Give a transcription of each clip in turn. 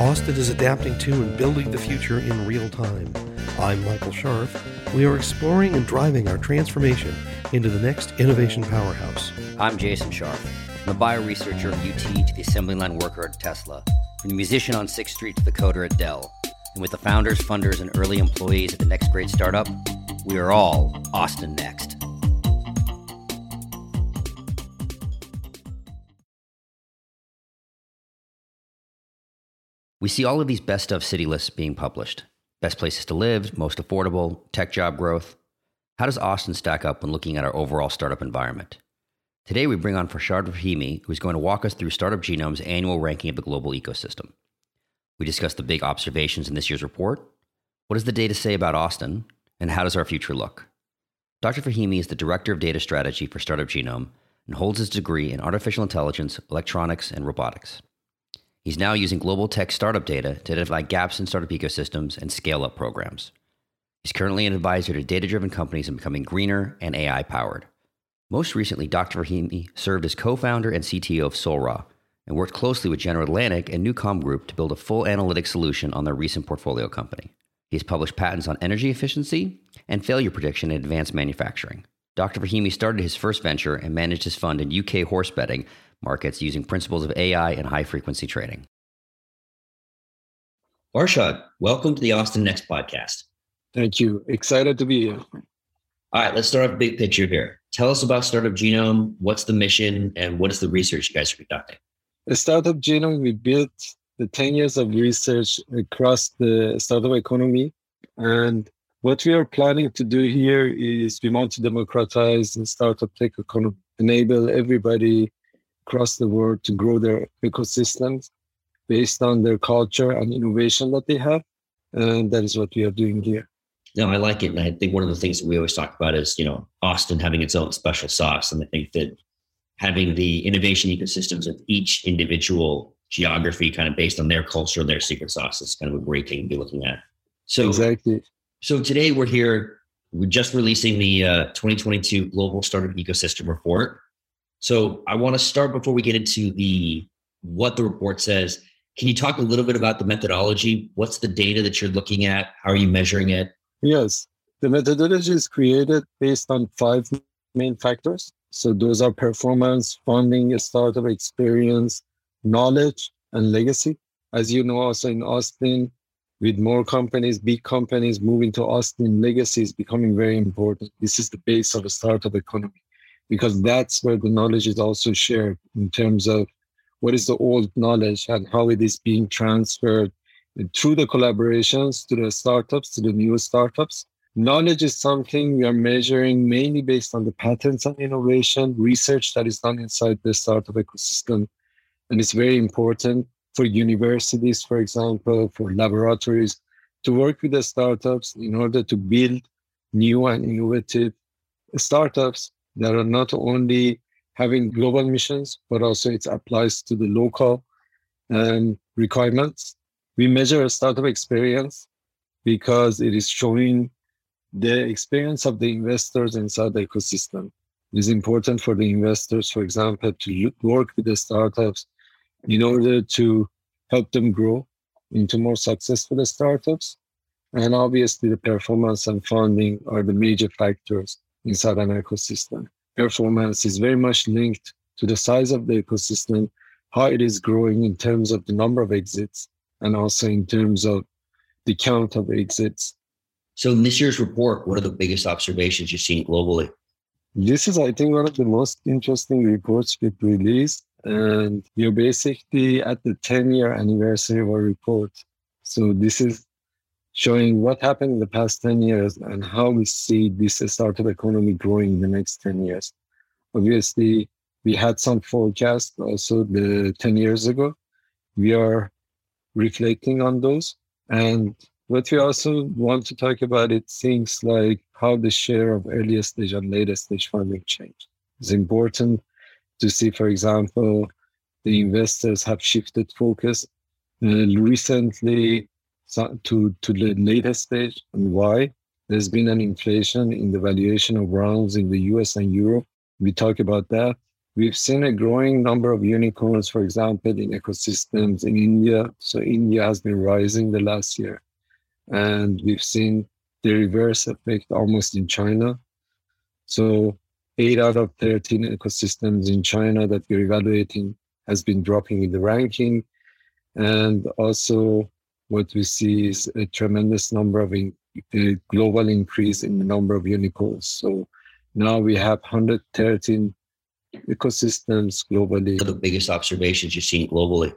Austin is adapting to and building the future in real time. I'm Michael Scharf. We are exploring and driving our transformation into the next innovation powerhouse. I'm Jason Scharf. I'm a bio researcher at UT to the assembly line worker at Tesla, from the musician on 6th Street to the coder at Dell. And with the founders, funders, and early employees at the next great startup, we are all Austin Next. We see all of these best of city lists being published best places to live, most affordable, tech job growth. How does Austin stack up when looking at our overall startup environment? Today, we bring on Farshad Rahimi, who is going to walk us through Startup Genome's annual ranking of the global ecosystem. We discuss the big observations in this year's report. What does the data say about Austin? And how does our future look? Dr. Fahimi is the Director of Data Strategy for Startup Genome and holds his degree in Artificial Intelligence, Electronics, and Robotics. He's now using global tech startup data to identify gaps in startup ecosystems and scale up programs. He's currently an advisor to data driven companies and becoming greener and AI powered. Most recently, Dr. Rahimi served as co founder and CTO of Solra and worked closely with General Atlantic and Newcom Group to build a full analytics solution on their recent portfolio company. He's published patents on energy efficiency and failure prediction in advanced manufacturing. Dr. Fahimi started his first venture and managed his fund in UK horse betting markets using principles of AI and high frequency trading. Farshad, welcome to the Austin Next podcast. Thank you. Excited to be here. All right, let's start off big picture here. Tell us about Startup Genome. What's the mission and what is the research you guys are conducting? The Startup Genome, we built the 10 years of research across the startup economy. And what we are planning to do here is we want to democratize the startup tech economy, enable everybody across the world to grow their ecosystems based on their culture and innovation that they have. And that is what we are doing here. No, I like it. And I think one of the things that we always talk about is, you know, Austin having its own special sauce. And I think that having the innovation ecosystems of each individual geography kind of based on their culture, their secret sauce is kind of a great thing to be looking at. So exactly. So today we're here, we're just releasing the uh, 2022 Global Startup Ecosystem Report. So I want to start before we get into the what the report says. Can you talk a little bit about the methodology? What's the data that you're looking at? How are you measuring it? Yes, the methodology is created based on five main factors. So those are performance, funding, startup experience, knowledge, and legacy. As you know, also in Austin, with more companies, big companies moving to Austin, legacy is becoming very important. This is the base of a startup economy because that's where the knowledge is also shared in terms of what is the old knowledge and how it is being transferred through the collaborations to the startups, to the new startups. Knowledge is something we are measuring mainly based on the patents and innovation research that is done inside the startup ecosystem. And it's very important for universities, for example, for laboratories to work with the startups in order to build new and innovative startups that are not only having global missions, but also it applies to the local um, requirements. We measure a startup experience because it is showing the experience of the investors inside the ecosystem. It is important for the investors, for example, to work with the startups in order to help them grow into more successful startups. And obviously, the performance and funding are the major factors inside an ecosystem. Performance is very much linked to the size of the ecosystem, how it is growing in terms of the number of exits, and also in terms of the count of exits. So, in this year's report, what are the biggest observations you've seen globally? This is, I think, one of the most interesting reports we've released. And you're basically at the 10 year anniversary of our report. So, this is showing what happened in the past 10 years and how we see this startup economy growing in the next 10 years. Obviously, we had some forecasts also the 10 years ago. We are reflecting on those. And what we also want to talk about it things like how the share of earlier stage and later stage funding changed. It's important to see, for example, the investors have shifted focus uh, recently to, to the later stage and why. There's been an inflation in the valuation of rounds in the US and Europe. We talk about that. We've seen a growing number of unicorns, for example, in ecosystems in India. So India has been rising the last year. And we've seen the reverse effect almost in China. So eight out of 13 ecosystems in China that we're evaluating has been dropping in the ranking. And also what we see is a tremendous number of in, a global increase in the number of unicorns. So now we have 113 ecosystems globally. the biggest observations you're seeing globally?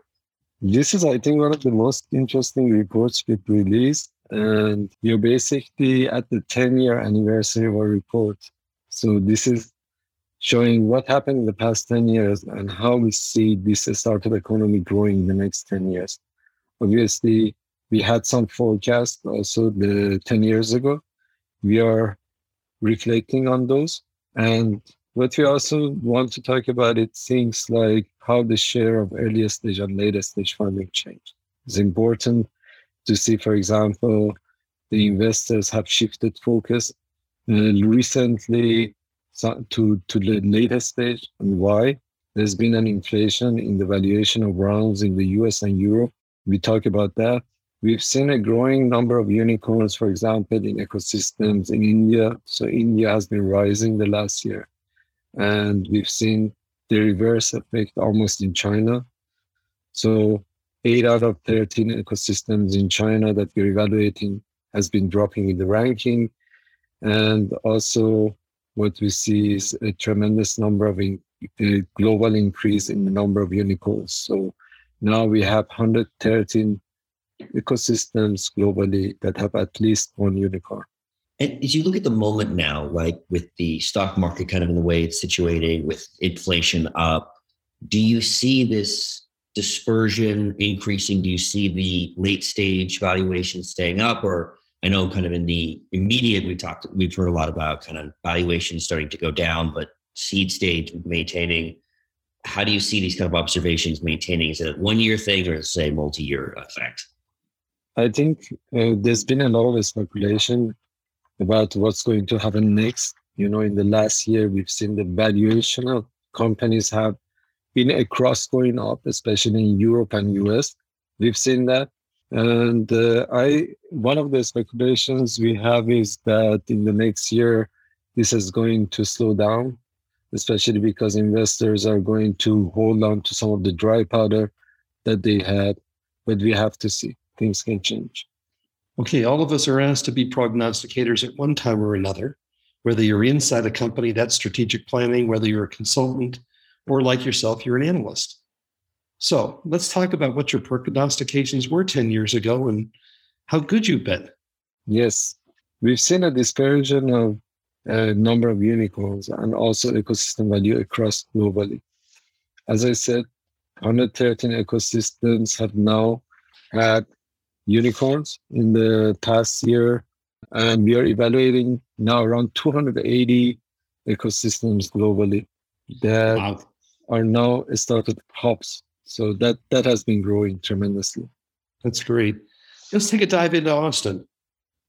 This is, I think, one of the most interesting reports we've released. And you're basically at the 10 year anniversary of our report. So this is showing what happened in the past 10 years and how we see this startup economy growing in the next 10 years. Obviously, we had some forecasts also the 10 years ago. We are reflecting on those. And what we also want to talk about it things like how the share of earlier stage and later stage funding changed. It's important to see, for example, the investors have shifted focus uh, recently to, to the later stage and why. There's been an inflation in the valuation of rounds in the US and Europe. We talk about that. We've seen a growing number of unicorns, for example, in ecosystems in India. So India has been rising the last year. And we've seen the reverse effect almost in China. So eight out of 13 ecosystems in China that we're evaluating has been dropping in the ranking. And also what we see is a tremendous number of in, global increase in the number of unicorns. So now we have 113 ecosystems globally that have at least one unicorn. And as you look at the moment now, like with the stock market kind of in the way it's situated, with inflation up, do you see this dispersion increasing? Do you see the late stage valuation staying up? Or I know kind of in the immediate, we talked, we've heard a lot about kind of valuations starting to go down, but seed stage maintaining. How do you see these kind of observations maintaining? Is it a one year thing or say multi year effect? I think uh, there's been a lot of speculation about what's going to happen next. You know, in the last year, we've seen the valuation of companies have been across going up, especially in Europe and US. We've seen that. And uh, I, one of the speculations we have is that in the next year, this is going to slow down, especially because investors are going to hold on to some of the dry powder that they had. But we have to see things can change. Okay, all of us are asked to be prognosticators at one time or another, whether you're inside a company, that's strategic planning, whether you're a consultant, or like yourself, you're an analyst. So let's talk about what your prognostications were 10 years ago and how good you've been. Yes, we've seen a dispersion of a number of unicorns and also ecosystem value across globally. As I said, 113 ecosystems have now had unicorns in the past year. And we are evaluating now around 280 ecosystems globally that wow. are now started hubs. So that that has been growing tremendously. That's great. Let's take a dive into Austin.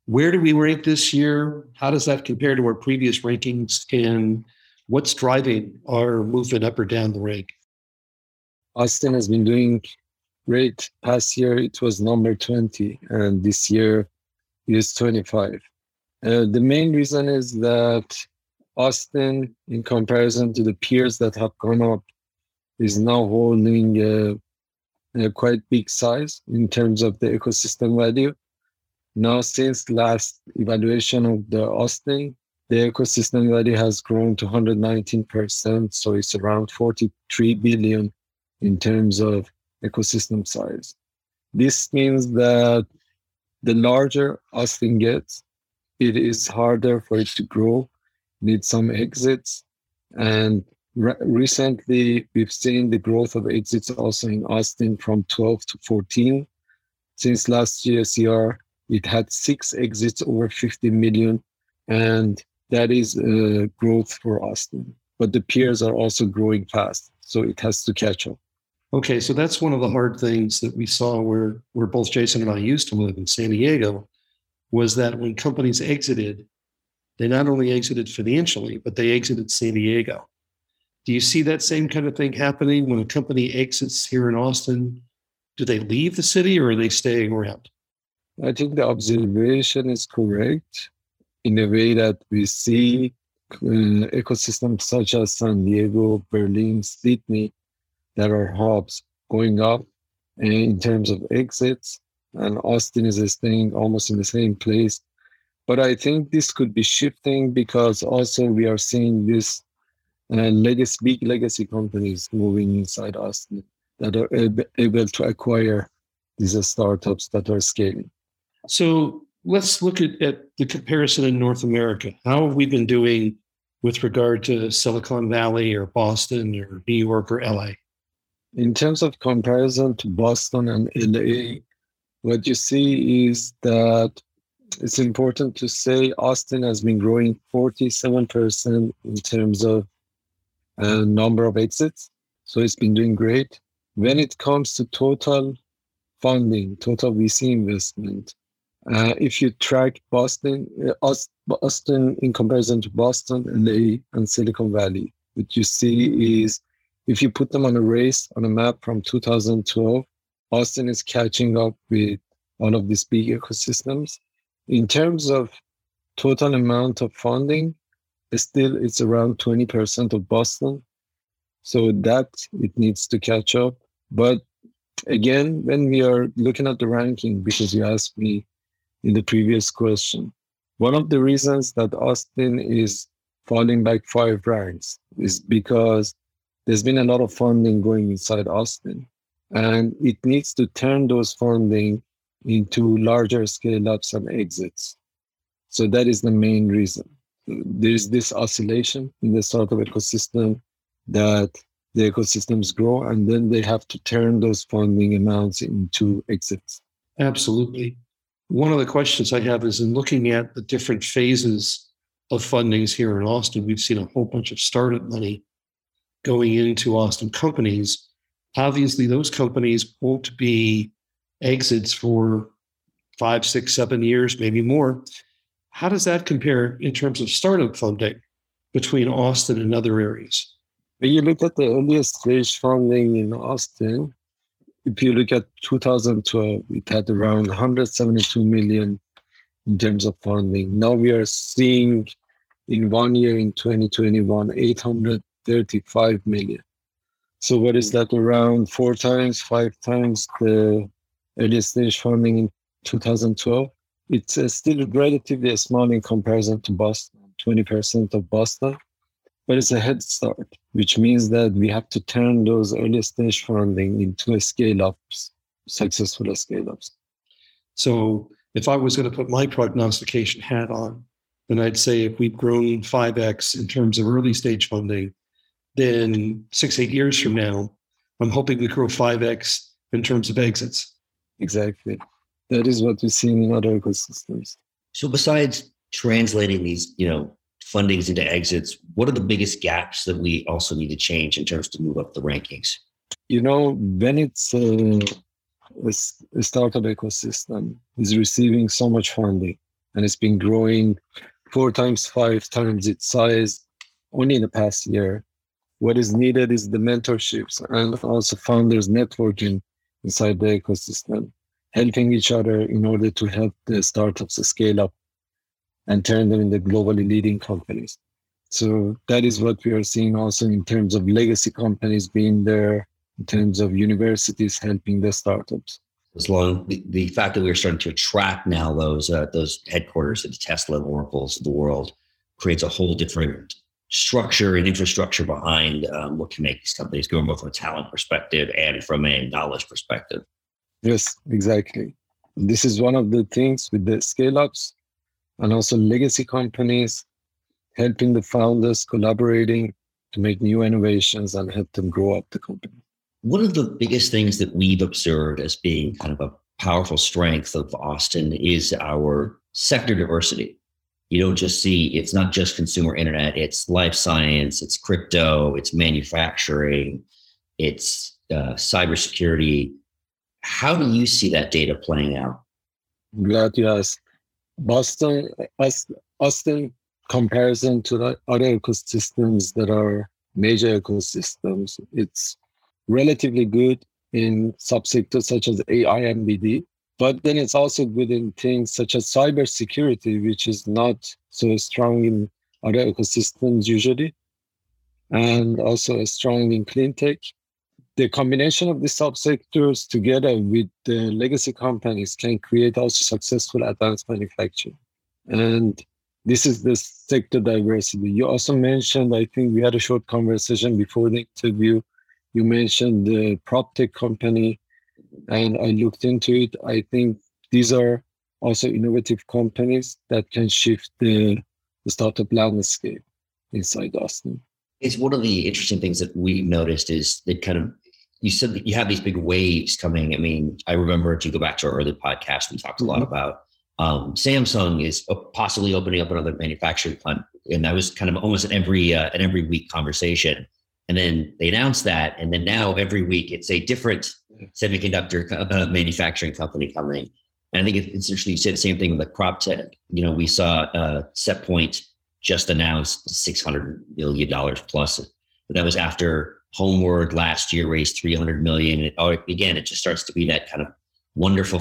Where do we rank this year? How does that compare to our previous rankings? And what's driving our movement up or down the rank? Austin has been doing rate past year it was number 20 and this year is 25 uh, the main reason is that austin in comparison to the peers that have gone up is now holding a, a quite big size in terms of the ecosystem value. Now since last evaluation of the austin the ecosystem value has grown to 119% so it's around 43 billion in terms of ecosystem size. This means that the larger Austin gets, it is harder for it to grow, need some exits. And re- recently, we've seen the growth of exits also in Austin from 12 to 14. Since last year, it had six exits over 50 million, and that is uh, growth for Austin. But the peers are also growing fast, so it has to catch up. Okay, so that's one of the hard things that we saw where where both Jason and I used to live in San Diego was that when companies exited, they not only exited financially, but they exited San Diego. Do you see that same kind of thing happening when a company exits here in Austin? Do they leave the city or are they staying around? I think the observation is correct in a way that we see uh, ecosystems such as San Diego, Berlin, Sydney that are hubs going up in terms of exits, and Austin is staying almost in the same place. But I think this could be shifting because also we are seeing this uh, legacy, big legacy companies moving inside Austin that are able to acquire these startups that are scaling. So let's look at, at the comparison in North America. How have we been doing with regard to Silicon Valley or Boston or New York or LA? In terms of comparison to Boston and LA, what you see is that it's important to say Austin has been growing 47% in terms of uh, number of exits. So it's been doing great. When it comes to total funding, total VC investment, uh, if you track Boston, uh, Boston in comparison to Boston, LA, and Silicon Valley, what you see is if you put them on a race on a map from 2012, Austin is catching up with one of these big ecosystems. In terms of total amount of funding, still it's around 20% of Boston. So that it needs to catch up. But again, when we are looking at the ranking, because you asked me in the previous question. One of the reasons that Austin is falling back five ranks is because there's been a lot of funding going inside Austin, and it needs to turn those funding into larger scale ups and exits. So that is the main reason. There's this oscillation in the startup ecosystem that the ecosystems grow and then they have to turn those funding amounts into exits. Absolutely. One of the questions I have is in looking at the different phases of fundings here in Austin, we've seen a whole bunch of startup money going into Austin companies. Obviously, those companies won't be exits for five, six, seven years, maybe more. How does that compare in terms of startup funding between Austin and other areas? When you look at the earliest stage funding in Austin, if you look at 2012, it had around 172 million in terms of funding. Now we are seeing in one year in 2021, 835 million. So what is that around four times, five times the early stage funding in 2012? It's uh, still relatively small in comparison to Boston, 20% of Boston but it's a head start, which means that we have to turn those early stage funding into a scale ups, successful scale ups. So if I was going to put my prognostication hat on, then I'd say if we've grown 5x in terms of early stage funding, then six, eight years from now, I'm hoping we grow 5x in terms of exits. Exactly. That is what we see in other ecosystems. So besides translating these, you know, fundings into exits, what are the biggest gaps that we also need to change in terms to move up the rankings? You know, when it's uh, a, a startup ecosystem is receiving so much funding and it's been growing four times, five times its size only in the past year. What is needed is the mentorships and also founders networking inside the ecosystem, helping each other in order to help the startups scale up and turn them into globally leading companies. So that is what we are seeing also in terms of legacy companies being there, in terms of universities helping the startups. As long the, the fact that we're starting to attract now those uh, those headquarters, the Tesla and Oracles of the world, creates a whole different structure and infrastructure behind um, what can make these companies go both from a talent perspective and from a knowledge perspective. Yes, exactly. This is one of the things with the scale ups and also legacy companies, helping the founders collaborating to make new innovations and help them grow up the company. One of the biggest things that we've observed as being kind of a powerful strength of Austin is our sector diversity. You don't just see it's not just consumer internet, it's life science, it's crypto, it's manufacturing, it's uh, cybersecurity. How do you see that data playing out? Glad you asked. Boston, Austin, comparison to the other ecosystems that are major ecosystems, it's relatively good in subsectors such as AI and BD. But then it's also good in things such as cybersecurity, which is not so strong in other ecosystems usually, and also strong in clean tech. The combination of these subsectors together with the legacy companies can create also successful advanced manufacturing. And this is the sector diversity. You also mentioned, I think we had a short conversation before the interview. You mentioned the prop tech company and I looked into it. I think these are also innovative companies that can shift the, the startup landscape inside Austin. It's one of the interesting things that we noticed is that kind of you said that you have these big waves coming. I mean, I remember if you go back to our early podcast, we talked a lot mm-hmm. about um, Samsung is possibly opening up another manufacturing plant, and that was kind of almost an every uh, an every week conversation. And then they announced that, and then now every week it's a different semiconductor uh, manufacturing company coming. And I think it's interesting. You said the same thing with the prop tech. You know, we saw uh, SetPoint just announced six hundred million dollars plus. That was after Homeward last year raised three hundred million. And, oh, again, it just starts to be that kind of wonderful